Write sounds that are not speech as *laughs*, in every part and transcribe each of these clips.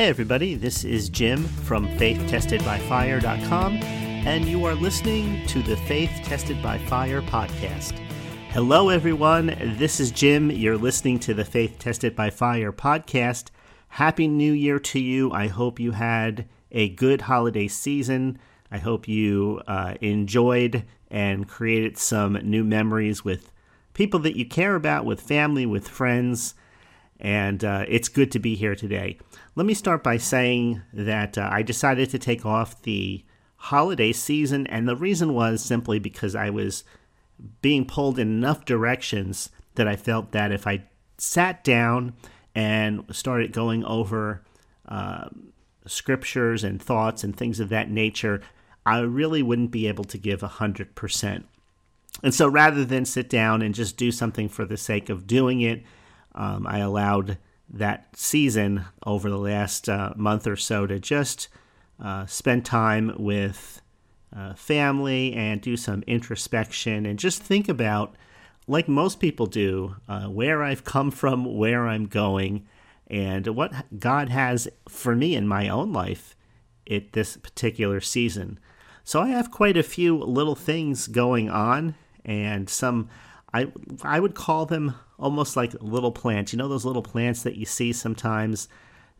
Hey, everybody, this is Jim from FaithTestedByFire.com, and you are listening to the Faith Tested by Fire podcast. Hello, everyone. This is Jim. You're listening to the Faith Tested by Fire podcast. Happy New Year to you. I hope you had a good holiday season. I hope you uh, enjoyed and created some new memories with people that you care about, with family, with friends and uh, it's good to be here today. Let me start by saying that uh, I decided to take off the holiday season, and the reason was simply because I was being pulled in enough directions that I felt that if I sat down and started going over uh, scriptures and thoughts and things of that nature, I really wouldn't be able to give 100%. And so rather than sit down and just do something for the sake of doing it, um, I allowed that season over the last uh, month or so to just uh, spend time with uh, family and do some introspection and just think about, like most people do, uh, where I've come from, where I'm going, and what God has for me in my own life at this particular season. So I have quite a few little things going on and some I I would call them almost like little plants. You know those little plants that you see sometimes?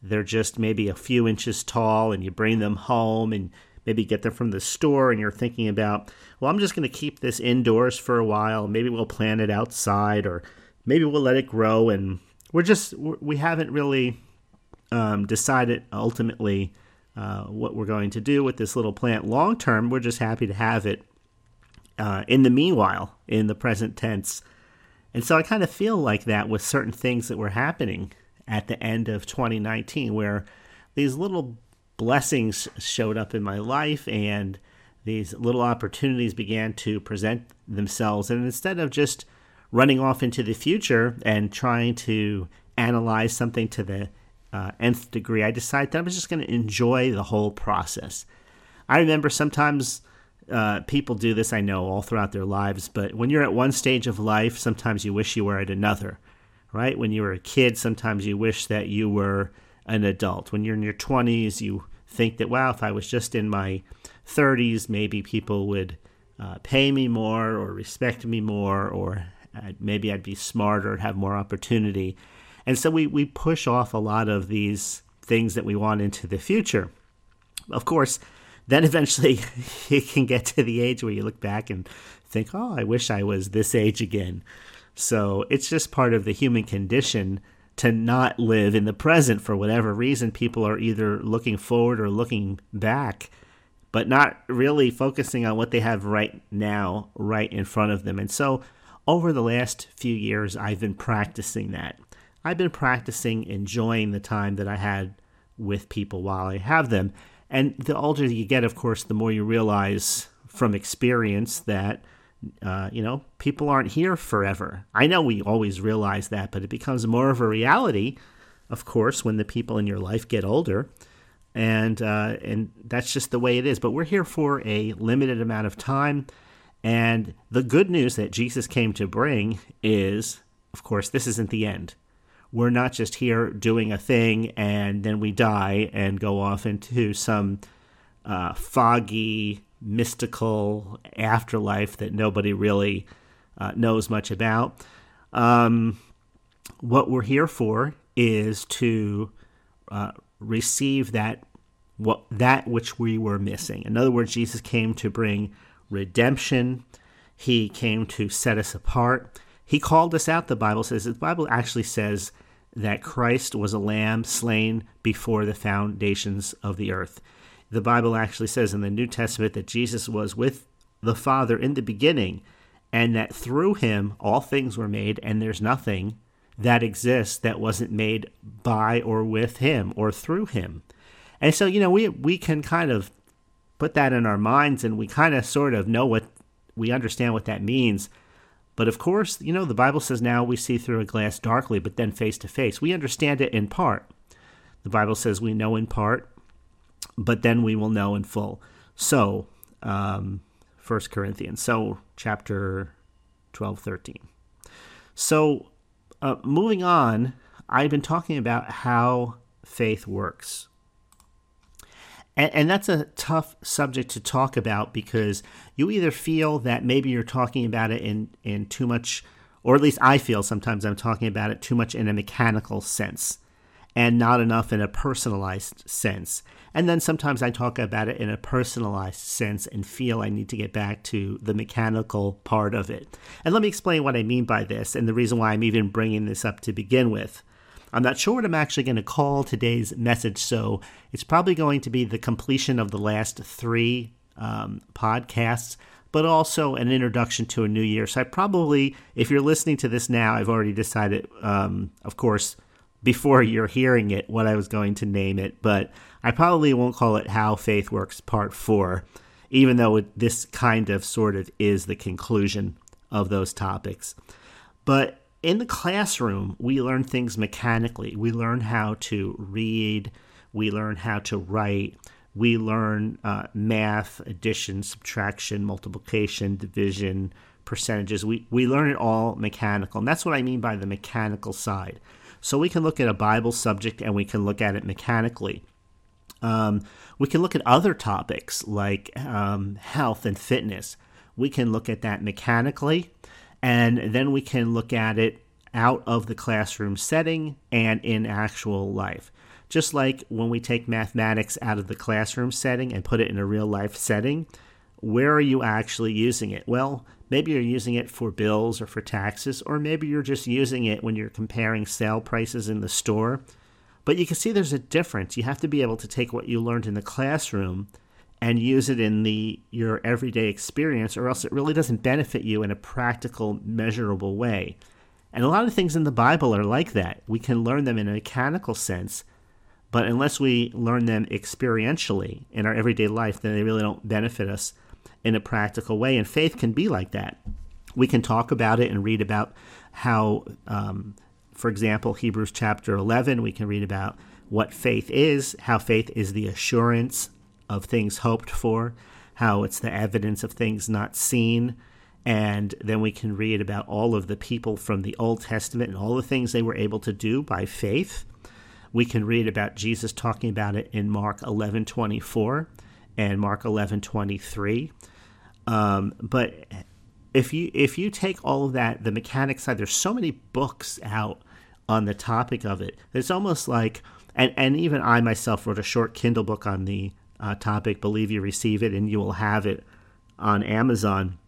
They're just maybe a few inches tall, and you bring them home and maybe get them from the store, and you're thinking about, well, I'm just going to keep this indoors for a while. Maybe we'll plant it outside, or maybe we'll let it grow. And we're just we haven't really um, decided ultimately uh, what we're going to do with this little plant long term. We're just happy to have it. Uh, in the meanwhile, in the present tense, and so I kind of feel like that with certain things that were happening at the end of 2019, where these little blessings showed up in my life and these little opportunities began to present themselves. And instead of just running off into the future and trying to analyze something to the uh, nth degree, I decided that I was just going to enjoy the whole process. I remember sometimes uh, people do this, I know, all throughout their lives. But when you're at one stage of life, sometimes you wish you were at another, right? When you were a kid, sometimes you wish that you were an adult. When you're in your 20s, you think that, wow, if I was just in my 30s, maybe people would uh, pay me more or respect me more, or maybe I'd be smarter, have more opportunity. And so we, we push off a lot of these things that we want into the future. Of course, then eventually *laughs* you can get to the age where you look back and think, oh, I wish I was this age again. So it's just part of the human condition to not live in the present for whatever reason. People are either looking forward or looking back, but not really focusing on what they have right now, right in front of them. And so over the last few years, I've been practicing that. I've been practicing enjoying the time that I had with people while I have them. And the older you get, of course, the more you realize from experience that, uh, you know, people aren't here forever. I know we always realize that, but it becomes more of a reality, of course, when the people in your life get older. And, uh, and that's just the way it is. But we're here for a limited amount of time. And the good news that Jesus came to bring is, of course, this isn't the end we're not just here doing a thing and then we die and go off into some uh, foggy, mystical afterlife that nobody really uh, knows much about. Um, what we're here for is to uh, receive that what that which we were missing. In other words, Jesus came to bring redemption. He came to set us apart. He called us out, the Bible says. The Bible actually says that Christ was a lamb slain before the foundations of the earth. The Bible actually says in the New Testament that Jesus was with the Father in the beginning, and that through him all things were made, and there's nothing that exists that wasn't made by or with him or through him. And so, you know, we we can kind of put that in our minds and we kind of sort of know what we understand what that means. But of course, you know, the Bible says now we see through a glass darkly, but then face to face. We understand it in part. The Bible says we know in part, but then we will know in full. So, um, 1 Corinthians, so chapter 12, 13. So, uh, moving on, I've been talking about how faith works. And, and, that's a tough subject to talk about because you either feel that maybe you're talking about it in, in too much, or at least I feel sometimes I'm talking about it too much in a mechanical sense and not enough in a personalized sense. And then sometimes I talk about it in a personalized sense and feel I need to get back to the mechanical part of it. And let me explain what I mean by this and the reason why I'm even bringing this up to begin with. I'm not sure what I'm actually going to call today's message, so it's probably going to be the completion of the last three um, podcasts, but also an introduction to a new year. So I probably, if you're listening to this now, I've already decided, um, of course, before you're hearing it, what I was going to name it, but I probably won't call it How Faith Works Part 4, even though it, this kind of sort of is the conclusion of those topics. But in the classroom, we learn things mechanically. We learn how to read, we learn how to write, we learn uh, math, addition, subtraction, multiplication, division, percentages. We, we learn it all mechanical. And that's what I mean by the mechanical side. So we can look at a Bible subject and we can look at it mechanically. Um, we can look at other topics like um, health and fitness. We can look at that mechanically and then we can look at it out of the classroom setting and in actual life. Just like when we take mathematics out of the classroom setting and put it in a real life setting, where are you actually using it? Well, maybe you're using it for bills or for taxes, or maybe you're just using it when you're comparing sale prices in the store. But you can see there's a difference. You have to be able to take what you learned in the classroom and use it in the your everyday experience or else it really doesn't benefit you in a practical measurable way. And a lot of things in the bible are like that. We can learn them in a mechanical sense but unless we learn them experientially in our everyday life then they really don't benefit us in a practical way. And faith can be like that. We can talk about it and read about how um, for example hebrews chapter 11 we can read about what faith is how faith is the assurance of things hoped for, how it's the evidence of things not seen. And then we can read about all of the people from the Old Testament and all the things they were able to do by faith. We can read about Jesus talking about it in Mark 11 24 and Mark 11 23. Um, but if you if you take all of that, the mechanics side, there's so many books out on the topic of it. It's almost like, and, and even I myself wrote a short Kindle book on the uh, topic. Believe you receive it, and you will have it on Amazon.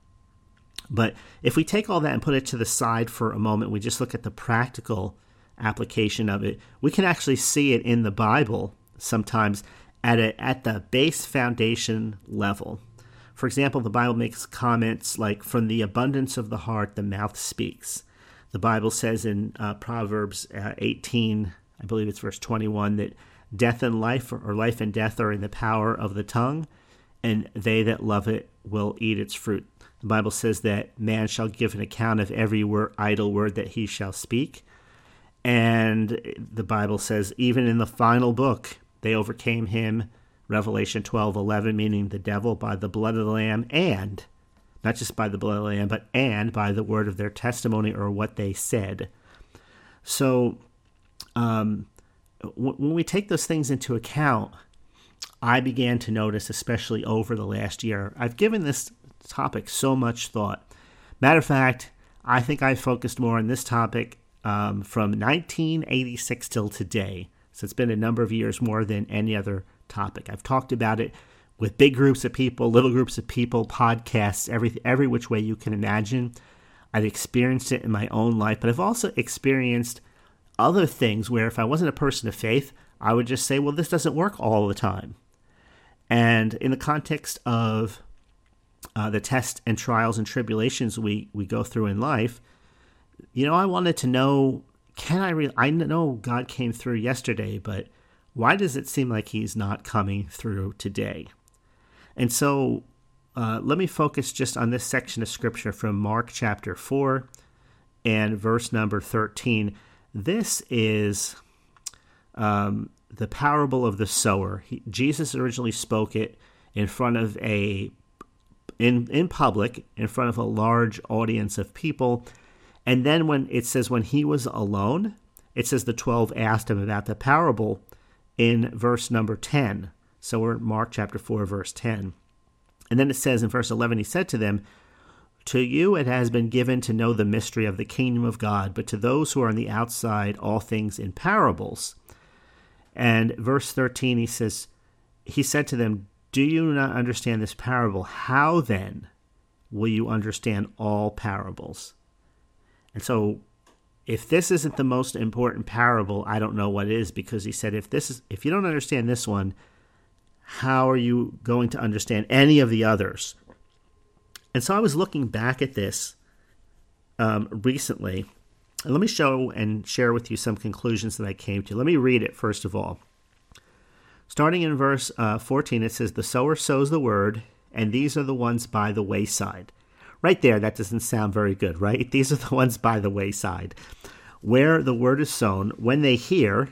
But if we take all that and put it to the side for a moment, we just look at the practical application of it. We can actually see it in the Bible sometimes at a, at the base foundation level. For example, the Bible makes comments like, "From the abundance of the heart, the mouth speaks." The Bible says in uh, Proverbs uh, 18, I believe it's verse 21, that Death and life, or life and death, are in the power of the tongue, and they that love it will eat its fruit. The Bible says that man shall give an account of every word, idle word that he shall speak. And the Bible says, even in the final book, they overcame him, Revelation 12 11, meaning the devil, by the blood of the Lamb, and not just by the blood of the Lamb, but and by the word of their testimony or what they said. So, um, when we take those things into account, I began to notice, especially over the last year, I've given this topic so much thought. Matter of fact, I think I focused more on this topic um, from 1986 till today. So it's been a number of years more than any other topic. I've talked about it with big groups of people, little groups of people, podcasts, every every which way you can imagine. I've experienced it in my own life, but I've also experienced other things where if I wasn't a person of faith, I would just say, well, this doesn't work all the time. And in the context of uh, the tests and trials and tribulations we, we go through in life, you know, I wanted to know can I really, I know God came through yesterday, but why does it seem like he's not coming through today? And so uh, let me focus just on this section of scripture from Mark chapter 4 and verse number 13. This is um, the parable of the sower. He, Jesus originally spoke it in front of a in in public, in front of a large audience of people. And then when it says when he was alone, it says the 12 asked him about the parable in verse number 10. So we're in Mark chapter 4, verse 10. And then it says in verse 11, He said to them, To you it has been given to know the mystery of the kingdom of God, but to those who are on the outside, all things in parables. And verse 13, he says, He said to them, Do you not understand this parable? How then will you understand all parables? And so if this isn't the most important parable, I don't know what is because he said if this is if you don't understand this one, how are you going to understand any of the others? And so I was looking back at this um, recently. And let me show and share with you some conclusions that I came to. Let me read it first of all. Starting in verse uh, 14, it says, The sower sows the word, and these are the ones by the wayside. Right there, that doesn't sound very good, right? *laughs* These are the ones by the wayside. Where the word is sown, when they hear,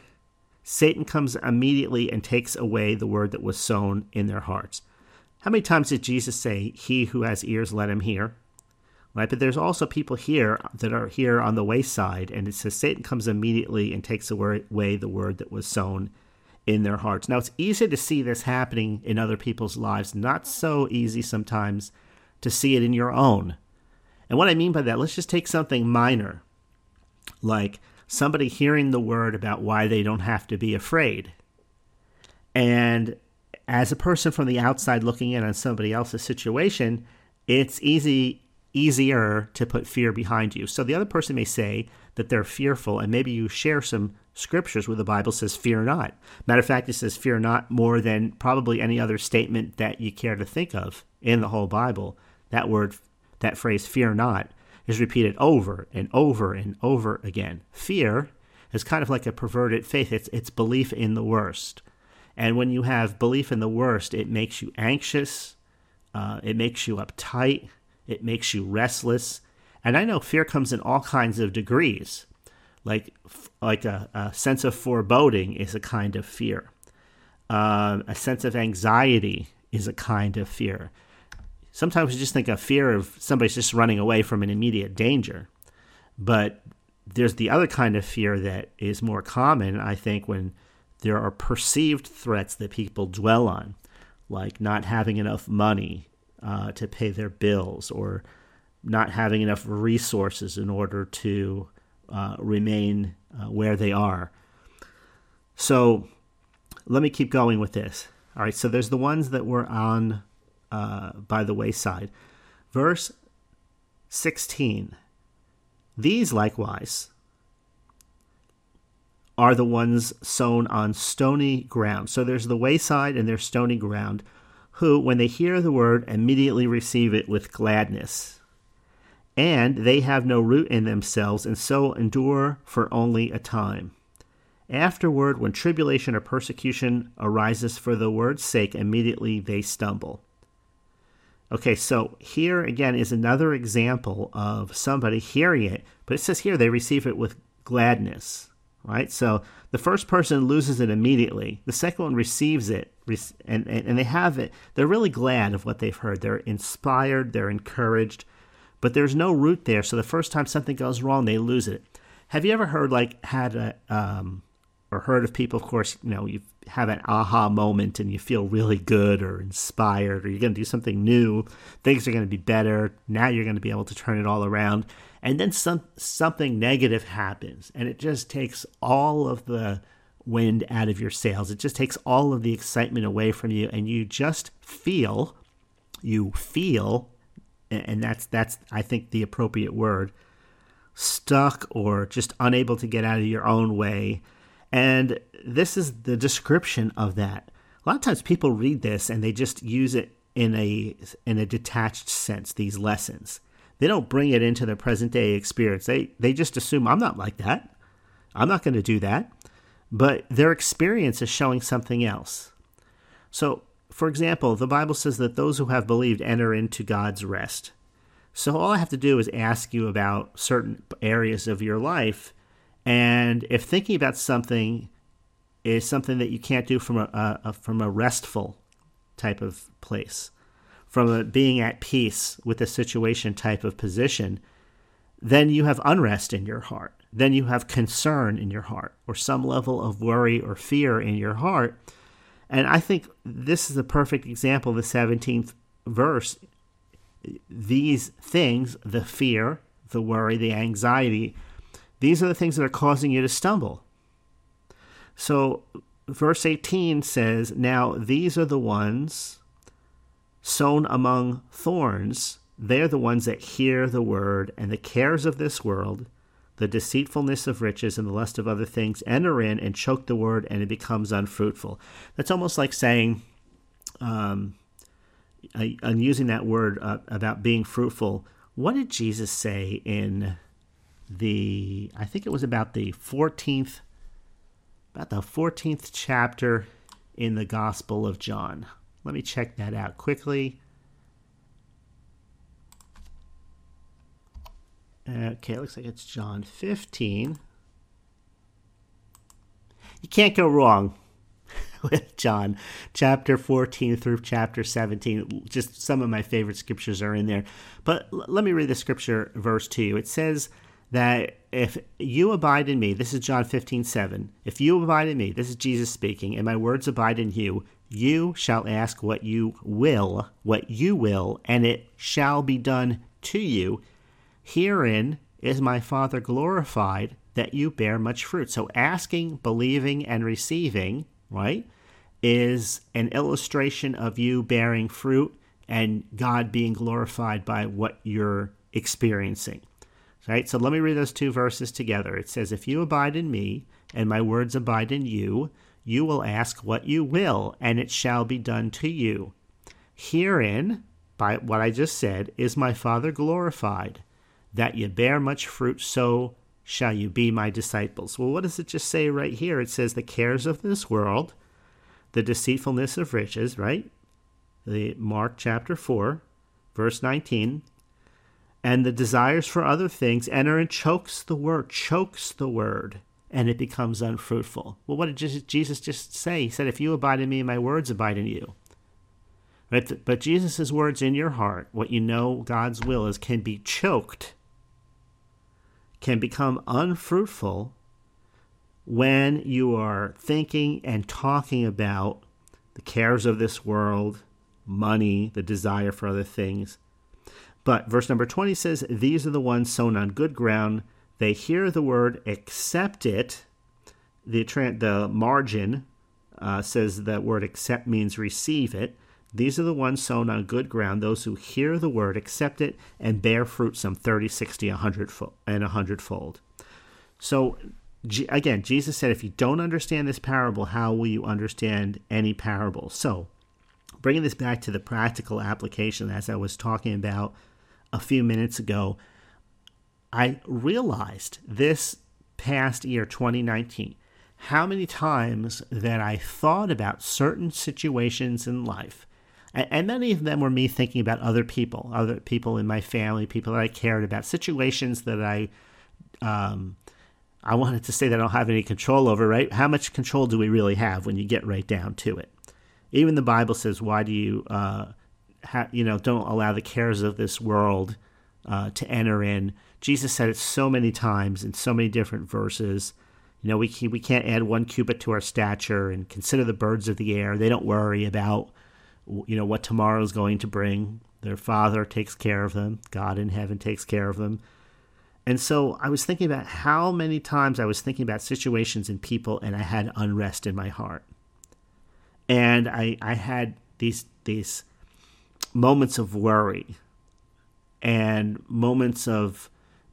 Satan comes immediately and takes away the word that was sown in their hearts. How many times did Jesus say, He who has ears, let him hear? Right? But there's also people here that are here on the wayside, and it says Satan comes immediately and takes away the word that was sown in their hearts. Now, it's easy to see this happening in other people's lives, not so easy sometimes to see it in your own. And what I mean by that, let's just take something minor, like somebody hearing the word about why they don't have to be afraid. And as a person from the outside looking in on somebody else's situation, it's easy easier to put fear behind you. So the other person may say that they're fearful, and maybe you share some scriptures where the Bible says, Fear not. Matter of fact, it says, Fear not more than probably any other statement that you care to think of in the whole Bible. That word, that phrase, fear not, is repeated over and over and over again. Fear is kind of like a perverted faith, it's, it's belief in the worst. And when you have belief in the worst, it makes you anxious, uh, it makes you uptight, it makes you restless. And I know fear comes in all kinds of degrees. Like, like a, a sense of foreboding is a kind of fear. Uh, a sense of anxiety is a kind of fear. Sometimes you just think of fear of somebody's just running away from an immediate danger. But there's the other kind of fear that is more common, I think, when there are perceived threats that people dwell on, like not having enough money uh, to pay their bills or not having enough resources in order to uh, remain uh, where they are. So let me keep going with this. All right, so there's the ones that were on uh, by the wayside. Verse 16 These likewise are the ones sown on stony ground. So there's the wayside and there's stony ground, who, when they hear the word, immediately receive it with gladness. And they have no root in themselves, and so endure for only a time. Afterward, when tribulation or persecution arises for the word's sake, immediately they stumble. Okay, so here again is another example of somebody hearing it, but it says here they receive it with gladness, right? So the first person loses it immediately. The second one receives it, and, and, and they have it. They're really glad of what they've heard. They're inspired, they're encouraged, but there's no root there. So the first time something goes wrong, they lose it. Have you ever heard, like, had a, um, or heard of people, of course, you know, you have an aha moment and you feel really good or inspired, or you're going to do something new, things are going to be better. Now you're going to be able to turn it all around. And then some, something negative happens, and it just takes all of the wind out of your sails. It just takes all of the excitement away from you, and you just feel, you feel, and that's that's I think the appropriate word, stuck or just unable to get out of your own way and this is the description of that. A lot of times people read this and they just use it in a in a detached sense, these lessons. They don't bring it into their present day experience. They they just assume I'm not like that. I'm not going to do that. But their experience is showing something else. So, for example, the Bible says that those who have believed enter into God's rest. So all I have to do is ask you about certain areas of your life and if thinking about something is something that you can't do from a, a from a restful type of place, from a being at peace with the situation type of position, then you have unrest in your heart. Then you have concern in your heart, or some level of worry or fear in your heart. And I think this is a perfect example, of the 17th verse. These things, the fear, the worry, the anxiety, these are the things that are causing you to stumble. So, verse 18 says, Now these are the ones sown among thorns. They're the ones that hear the word, and the cares of this world, the deceitfulness of riches, and the lust of other things enter in and choke the word, and it becomes unfruitful. That's almost like saying, um, am using that word uh, about being fruitful. What did Jesus say in the, I think it was about the 14th, about the 14th chapter in the Gospel of John. Let me check that out quickly. Okay, it looks like it's John 15. You can't go wrong *laughs* with John, chapter 14 through chapter 17. Just some of my favorite scriptures are in there. But l- let me read the scripture verse to you. It says that if you abide in me, this is John 15, 7. If you abide in me, this is Jesus speaking, and my words abide in you, you shall ask what you will, what you will, and it shall be done to you. Herein is my Father glorified that you bear much fruit. So asking, believing, and receiving, right, is an illustration of you bearing fruit and God being glorified by what you're experiencing. Right? So let me read those two verses together. It says, If you abide in me, and my words abide in you, you will ask what you will, and it shall be done to you. Herein, by what I just said, is my Father glorified, that ye bear much fruit, so shall you be my disciples. Well, what does it just say right here? It says the cares of this world, the deceitfulness of riches, right? The Mark chapter 4, verse 19, and the desires for other things enter and chokes the word, chokes the word and it becomes unfruitful. Well, what did Jesus just say? He said, If you abide in me, my words abide in you. Right? But Jesus' words in your heart, what you know God's will is, can be choked, can become unfruitful when you are thinking and talking about the cares of this world, money, the desire for other things. But verse number 20 says, These are the ones sown on good ground they hear the word, accept it. The, the margin uh, says that word accept means receive it. These are the ones sown on good ground, those who hear the word, accept it, and bear fruit some 30, 60, 100 fold, and 100 fold. So, again, Jesus said, if you don't understand this parable, how will you understand any parable? So, bringing this back to the practical application, as I was talking about a few minutes ago, I realized this past year, 2019, how many times that I thought about certain situations in life. And many of them were me thinking about other people, other people in my family, people that I cared about, situations that I, um, I wanted to say that I don't have any control over, right? How much control do we really have when you get right down to it? Even the Bible says, "Why do you, uh, ha- you know, don't allow the cares of this world uh, to enter in?" Jesus said it so many times in so many different verses. You know, we we can't add one cubit to our stature and consider the birds of the air. They don't worry about you know what tomorrow is going to bring. Their Father takes care of them. God in heaven takes care of them. And so I was thinking about how many times I was thinking about situations and people, and I had unrest in my heart. And I I had these these moments of worry and moments of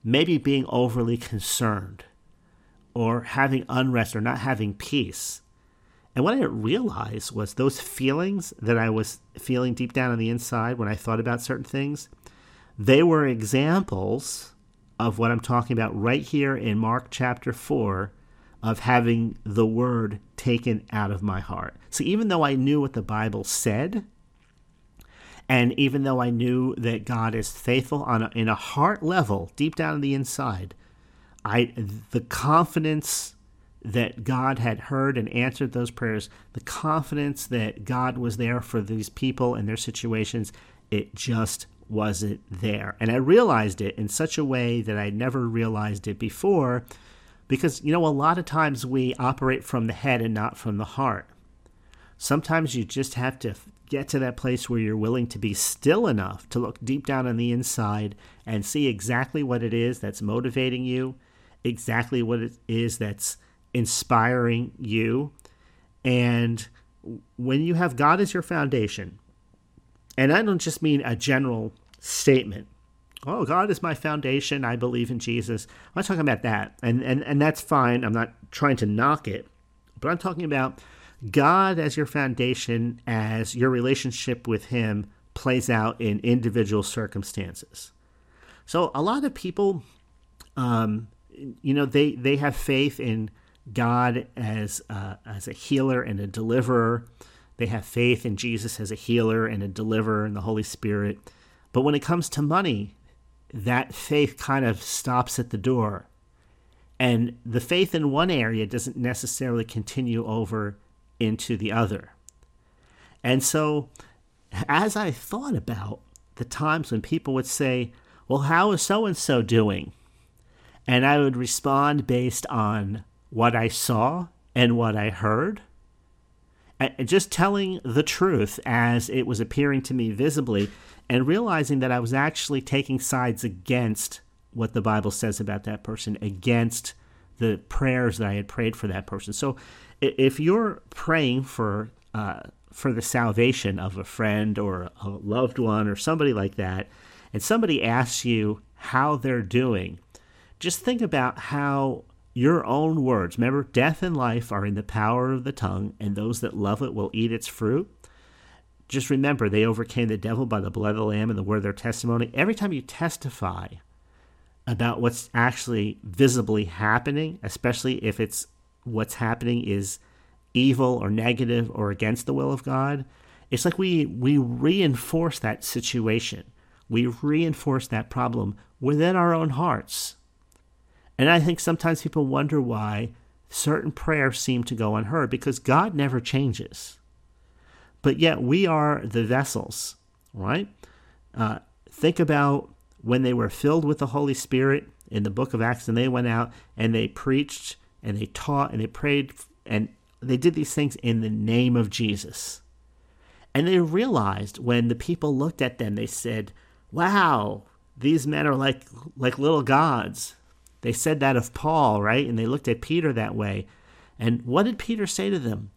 maybe being overly concerned or having unrest or not having peace. And what I didn't realize was those feelings that I was feeling deep down on the inside when I thought about certain things, they were examples of what I'm talking about right here in Mark chapter 4 of having the word taken out of my heart. So even though I knew what the Bible said, and even though I knew that God is faithful on a, in a heart level, deep down in the inside, I the confidence that God had heard and answered those prayers, the confidence that God was there for these people and their situations, it just wasn't there. And I realized it in such a way that I never realized it before because, you know, a lot of times we operate from the head and not from the heart. Sometimes you just have to get to that place where you're willing to be still enough to look deep down on the inside and see exactly what it is that's motivating you, exactly what it is that's inspiring you. And when you have God as your foundation, and I don't just mean a general statement, oh, God is my foundation, I believe in Jesus. I'm not talking about that. And, and, and that's fine. I'm not trying to knock it. But I'm talking about God as your foundation, as your relationship with Him plays out in individual circumstances. So a lot of people, um, you know, they they have faith in God as uh, as a healer and a deliverer. They have faith in Jesus as a healer and a deliverer and the Holy Spirit. But when it comes to money, that faith kind of stops at the door. And the faith in one area doesn't necessarily continue over into the other. And so, as I thought about the times when people would say, Well, how is so and so doing? And I would respond based on what I saw and what I heard. And just telling the truth as it was appearing to me visibly, and realizing that I was actually taking sides against what the Bible says about that person, against the prayers that I had prayed for that person. So if you're praying for uh, for the salvation of a friend or a loved one or somebody like that, and somebody asks you how they're doing, just think about how your own words. Remember, death and life are in the power of the tongue, and those that love it will eat its fruit. Just remember, they overcame the devil by the blood of the Lamb and the word of their testimony. Every time you testify about what's actually visibly happening, especially if it's what's happening is evil or negative or against the will of God, it's like we we reinforce that situation. We reinforce that problem within our own hearts. And I think sometimes people wonder why certain prayers seem to go unheard because God never changes. But yet we are the vessels, right? Uh, think about when they were filled with the Holy Spirit in the book of Acts and they went out and they preached and they taught and they prayed and they did these things in the name of Jesus. And they realized when the people looked at them, they said, Wow, these men are like like little gods. They said that of Paul, right? And they looked at Peter that way. And what did Peter say to them?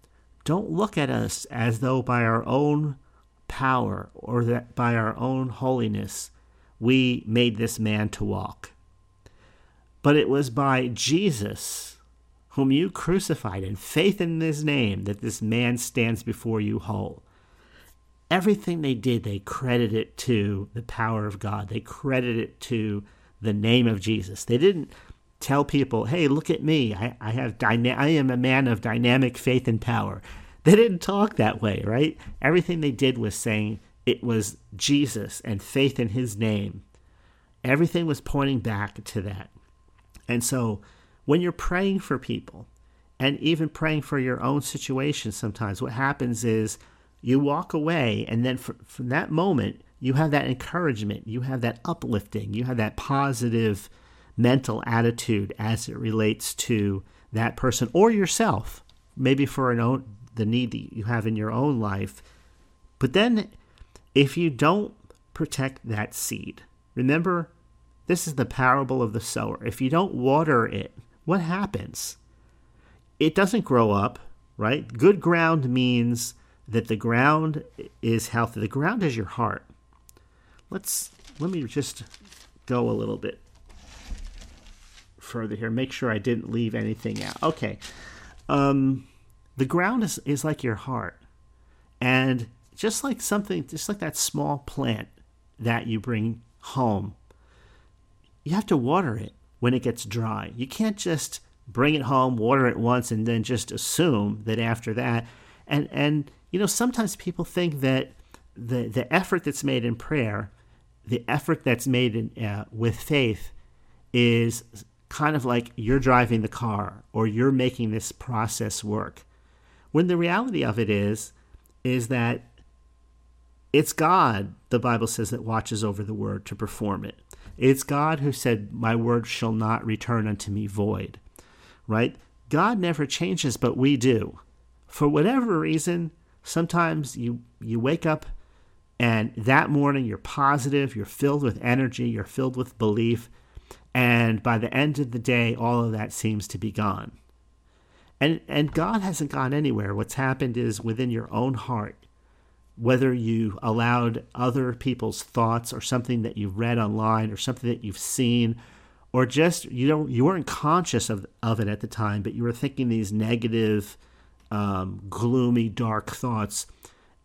Don't look at us as though by our own power or that by our own holiness we made this man to walk. But it was by Jesus whom you crucified, and faith in his name that this man stands before you whole. Everything they did, they credited it to the power of God. They credited it to the name of Jesus. They didn't tell people, hey, look at me. I, I have dyna- I am a man of dynamic faith and power. They didn't talk that way, right? Everything they did was saying it was Jesus and faith in his name. Everything was pointing back to that. And so when you're praying for people and even praying for your own situation sometimes what happens is you walk away and then for, from that moment you have that encouragement you have that uplifting you have that positive mental attitude as it relates to that person or yourself maybe for an own the need that you have in your own life. But then if you don't protect that seed remember this is the parable of the sower. If you don't water it what happens? It doesn't grow up, right? Good ground means that the ground is healthy. The ground is your heart. Let's let me just go a little bit further here. Make sure I didn't leave anything out. Okay. Um, the ground is, is like your heart. And just like something, just like that small plant that you bring home, you have to water it when it gets dry. You can't just bring it home, water it once, and then just assume that after that. And and you know sometimes people think that the the effort that's made in prayer, the effort that's made in, uh, with faith, is kind of like you're driving the car or you're making this process work. When the reality of it is, is that it's God, the Bible says, that watches over the word to perform it. It's God who said, My word shall not return unto me void, right? God never changes, but we do. For whatever reason, Sometimes you, you wake up and that morning you're positive, you're filled with energy, you're filled with belief, and by the end of the day, all of that seems to be gone. And, and God hasn't gone anywhere. What's happened is within your own heart, whether you allowed other people's thoughts or something that you read online or something that you've seen or just you don't you weren't conscious of, of it at the time but you were thinking these negative um, gloomy dark thoughts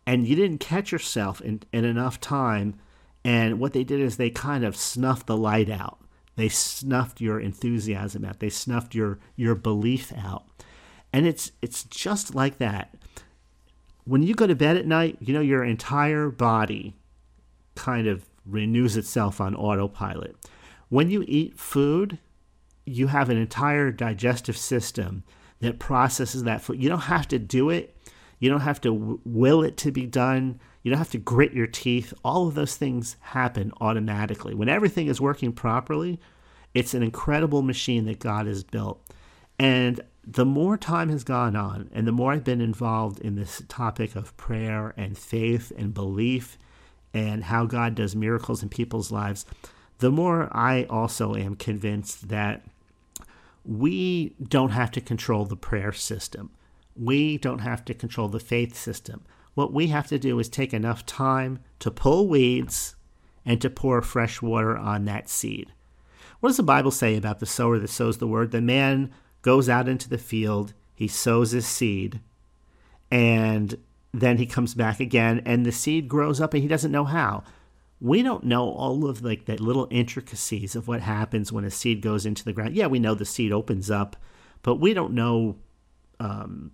and you didn't catch yourself in, in enough time and what they did is they kind of snuffed the light out. They snuffed your enthusiasm out. They snuffed your your belief out. And it's it's just like that when you go to bed at night you know your entire body kind of renews itself on autopilot when you eat food, you have an entire digestive system that processes that food. You don't have to do it. You don't have to will it to be done. You don't have to grit your teeth. All of those things happen automatically. When everything is working properly, it's an incredible machine that God has built. And the more time has gone on, and the more I've been involved in this topic of prayer and faith and belief and how God does miracles in people's lives, the more I also am convinced that we don't have to control the prayer system. We don't have to control the faith system. What we have to do is take enough time to pull weeds and to pour fresh water on that seed. What does the Bible say about the sower that sows the word? The man goes out into the field, he sows his seed, and then he comes back again, and the seed grows up, and he doesn't know how we don't know all of like the little intricacies of what happens when a seed goes into the ground. Yeah, we know the seed opens up, but we don't know um,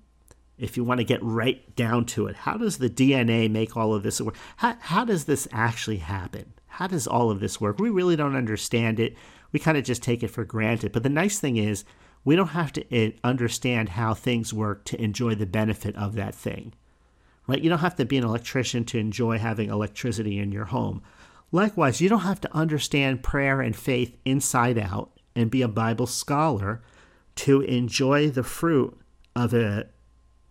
if you want to get right down to it. How does the DNA make all of this work? How, how does this actually happen? How does all of this work? We really don't understand it. We kind of just take it for granted. But the nice thing is, we don't have to eh, understand how things work to enjoy the benefit of that thing right? You don't have to be an electrician to enjoy having electricity in your home. Likewise, you don't have to understand prayer and faith inside out and be a Bible scholar to enjoy the fruit of a,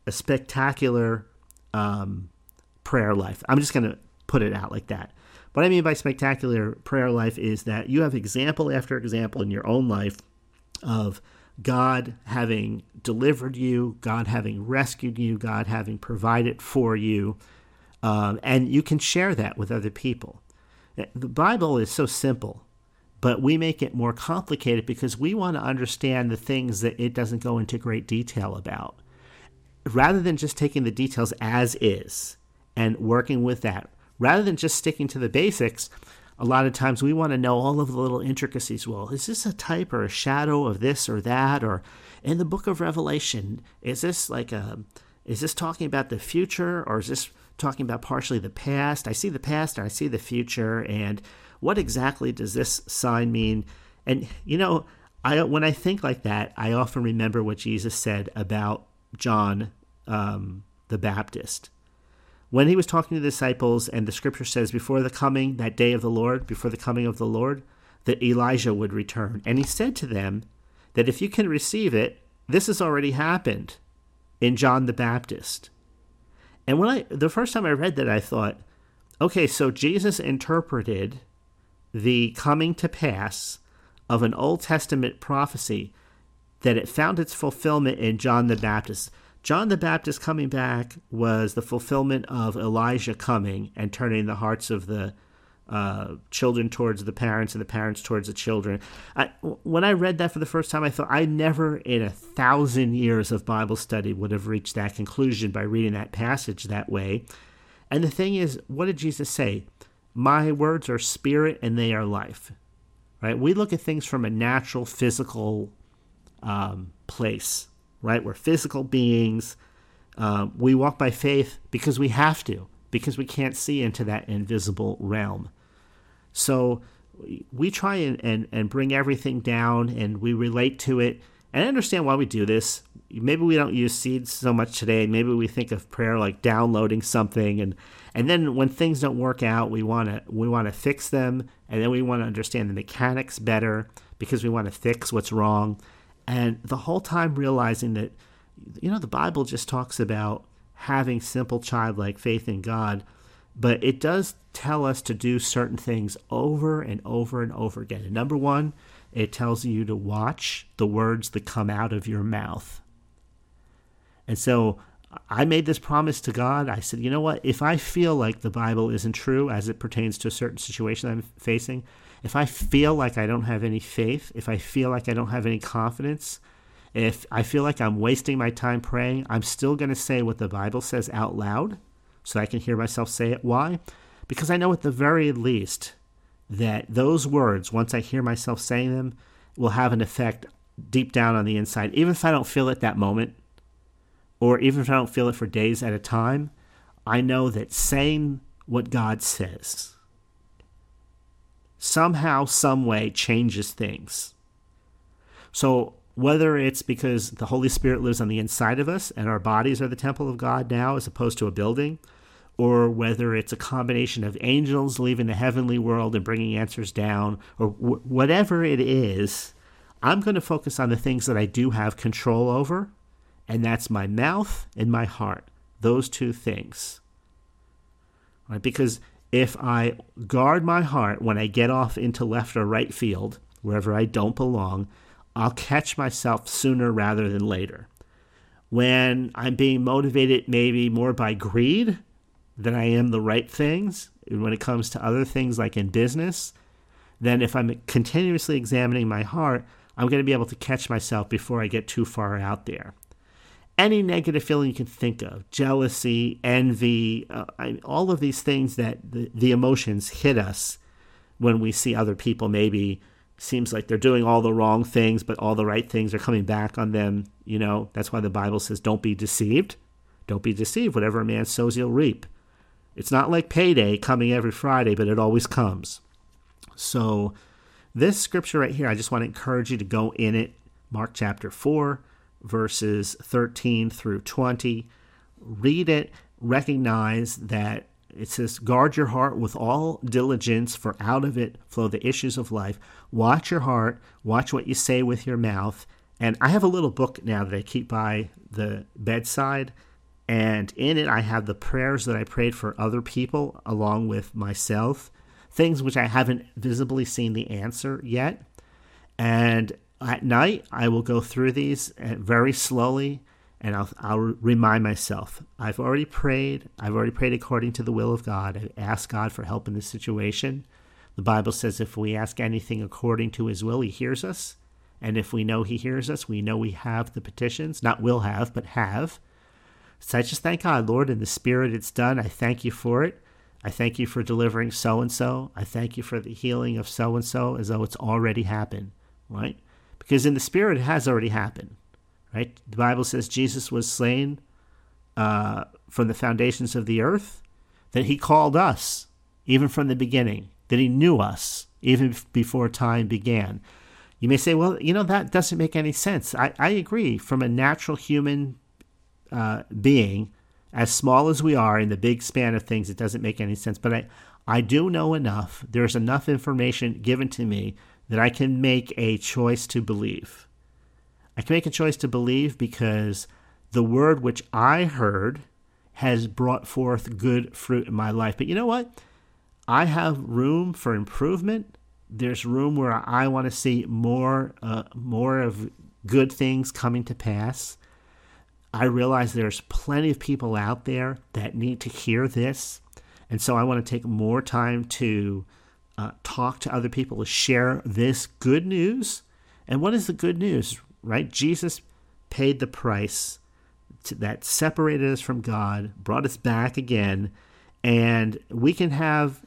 a spectacular um, prayer life. I'm just going to put it out like that. What I mean by spectacular prayer life is that you have example after example in your own life of God having delivered you, God having rescued you, God having provided for you, um, and you can share that with other people. The Bible is so simple, but we make it more complicated because we want to understand the things that it doesn't go into great detail about. Rather than just taking the details as is and working with that, rather than just sticking to the basics, a lot of times we want to know all of the little intricacies. Well, is this a type or a shadow of this or that? Or in the book of Revelation, is this like a, is this talking about the future or is this talking about partially the past? I see the past and I see the future. And what exactly does this sign mean? And, you know, I, when I think like that, I often remember what Jesus said about John um, the Baptist when he was talking to the disciples, and the scripture says, before the coming, that day of the Lord, before the coming of the Lord, that Elijah would return. And he said to them that if you can receive it, this has already happened in John the Baptist. And when I the first time I read that, I thought, okay, so Jesus interpreted the coming to pass of an Old Testament prophecy that it found its fulfillment in John the Baptist. John the Baptist coming back was the fulfillment of Elijah coming and turning the hearts of the uh, children towards the parents and the parents towards the children. I, when I read that for the first time, I thought I never in a thousand years of Bible study would have reached that conclusion by reading that passage that way. And the thing is, what did Jesus say? My words are spirit and they are life. Right? We look at things from a natural, physical um, place right? We're physical beings. Uh, we walk by faith because we have to, because we can't see into that invisible realm. So we try and, and, and bring everything down and we relate to it. And I understand why we do this. Maybe we don't use seeds so much today. Maybe we think of prayer like downloading something and and then when things don't work out, we want to we want to fix them and then we want to understand the mechanics better because we want to fix what's wrong and the whole time realizing that you know the bible just talks about having simple childlike faith in God, but it does tell us to do certain things over and over and over again. And number one, it tells you to watch the words that come out of your mouth. And so I made this promise to God. I said, you know what? If I feel like the Bible isn't true as it pertains to a certain situation I'm facing, if I feel like I don't have any faith, if I feel like I don't have any confidence, if I feel like I'm wasting my time praying, I'm still going to say what the Bible says out loud so I can hear myself say it. Why? Because I know at the very least that those words, once I hear myself saying them, will have an effect deep down on the inside. Even if I don't feel it that moment, or even if I don't feel it for days at a time, I know that saying what God says somehow, some way changes things. So whether it's because the Holy Spirit lives on the inside of us and our bodies are the temple of God now as opposed to a building, or whether it's a combination of angels leaving the heavenly world and bringing answers down, or w- whatever it is, I'm going to focus on the things that I do have control over, and that's my mouth and my heart. Those two things. Right? Because if I guard my heart when I get off into left or right field, wherever I don't belong, I'll catch myself sooner rather than later. When I'm being motivated maybe more by greed than I am the right things, when it comes to other things like in business, then if I'm continuously examining my heart, I'm going to be able to catch myself before I get too far out there. Any negative feeling you can think of, jealousy, envy, uh, I, all of these things that the, the emotions hit us when we see other people maybe seems like they're doing all the wrong things, but all the right things are coming back on them. You know, that's why the Bible says, don't be deceived. Don't be deceived. Whatever a man sows, he'll reap. It's not like payday coming every Friday, but it always comes. So, this scripture right here, I just want to encourage you to go in it. Mark chapter 4, verses 13 through 20. Read it, recognize that it says, Guard your heart with all diligence, for out of it flow the issues of life. Watch your heart, watch what you say with your mouth. And I have a little book now that I keep by the bedside. And in it, I have the prayers that I prayed for other people along with myself, things which I haven't visibly seen the answer yet. And at night, I will go through these uh, very slowly and I'll, I'll remind myself I've already prayed. I've already prayed according to the will of God. I've asked God for help in this situation. The Bible says if we ask anything according to his will, he hears us. And if we know he hears us, we know we have the petitions, not will have, but have. So I just thank God, Lord, in the spirit it's done. I thank you for it. I thank you for delivering so and so. I thank you for the healing of so and so as though it's already happened, right? Because in the spirit, it has already happened right? The Bible says Jesus was slain uh, from the foundations of the earth, that he called us even from the beginning, that he knew us even before time began. You may say, well, you know, that doesn't make any sense. I, I agree. From a natural human uh, being, as small as we are in the big span of things, it doesn't make any sense. But I, I do know enough. There's enough information given to me that I can make a choice to believe. I can make a choice to believe because the word which I heard has brought forth good fruit in my life. But you know what? I have room for improvement. There's room where I want to see more, uh, more of good things coming to pass. I realize there's plenty of people out there that need to hear this, and so I want to take more time to uh, talk to other people to share this good news. And what is the good news? right? Jesus paid the price to, that separated us from God, brought us back again, and we can have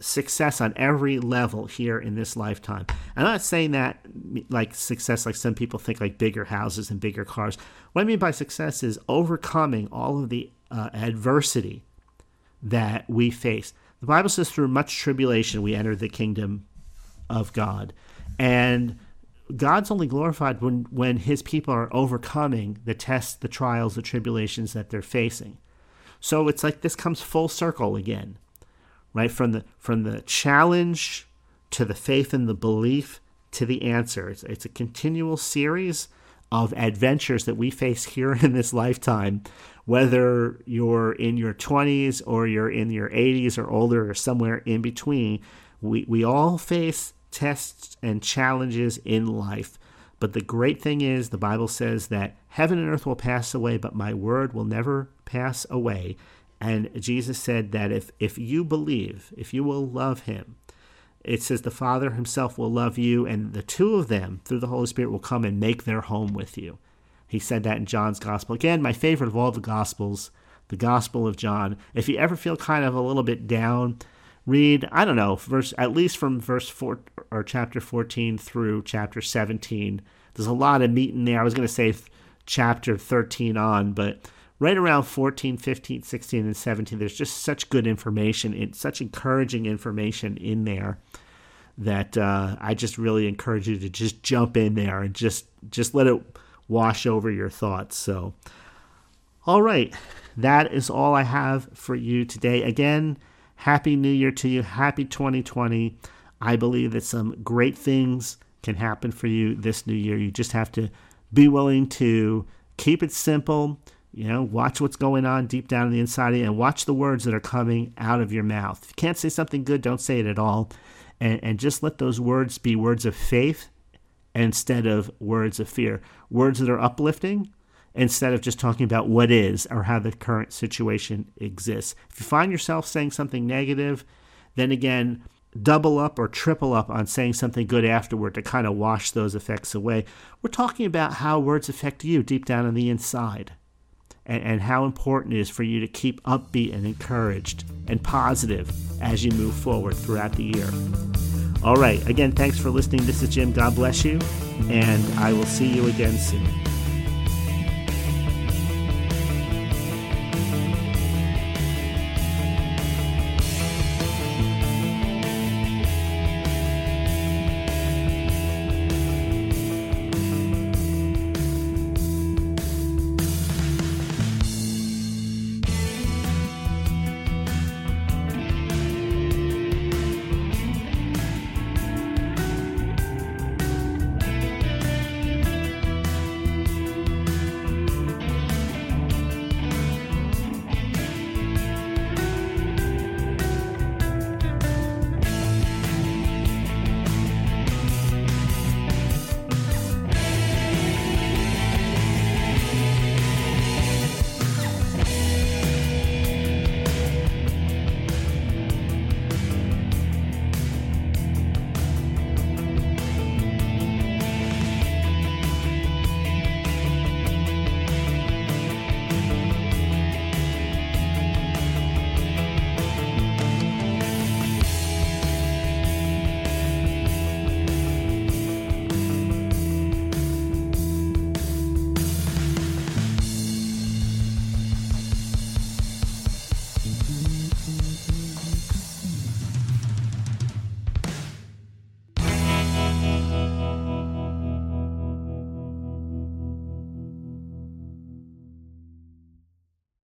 success on every level here in this lifetime. I'm not saying that like success, like some people think, like bigger houses and bigger cars. What I mean by success is overcoming all of the uh, adversity that we face. The Bible says, through much tribulation, we enter the kingdom of God. And God's only glorified when, when his people are overcoming the tests, the trials, the tribulations that they're facing. So it's like this comes full circle again, right? From the from the challenge to the faith and the belief to the answer. It's, it's a continual series of adventures that we face here *laughs* in this lifetime, whether you're in your 20s or you're in your 80s or older or somewhere in between, we, we all face tests and challenges in life. But the great thing is, the Bible says that heaven and earth will pass away, but my word will never pass away. And Jesus said that if, if you believe, if you will love him, it says the Father himself will love you, and the two of them, through the Holy Spirit, will come and make their home with you. He said that in John's Gospel. Again, my favorite of all the Gospels, the Gospel of John. If you ever feel kind of a little bit down, read, I don't know, verse at least from verse 4 or chapter 14 through chapter 17. There's a lot of meat in there. I was going to say chapter 13 on, but right around 14, 15, 16, and 17, there's just such good information, in, such encouraging information in there that uh, I just really encourage you to just jump in there and just just let it wash over your thoughts. So, all right, that is all I have for you today. Again, happy New Year to you. Happy 2020. I believe that some great things can happen for you this new year. You just have to be willing to keep it simple. You know, watch what's going on deep down in the inside of you and watch the words that are coming out of your mouth. If you can't say something good, don't say it at all. And, and just let those words be words of faith instead of words of fear. Words that are uplifting instead of just talking about what is or how the current situation exists. If you find yourself saying something negative, then again, double up or triple up on saying something good afterward to kind of wash those effects away. We're talking about how words affect you deep down on the inside and, and how important it is for you to keep upbeat and encouraged and positive as you move forward throughout the year. All right. Again, thanks for listening. This is Jim. God bless you. And I will see you again soon.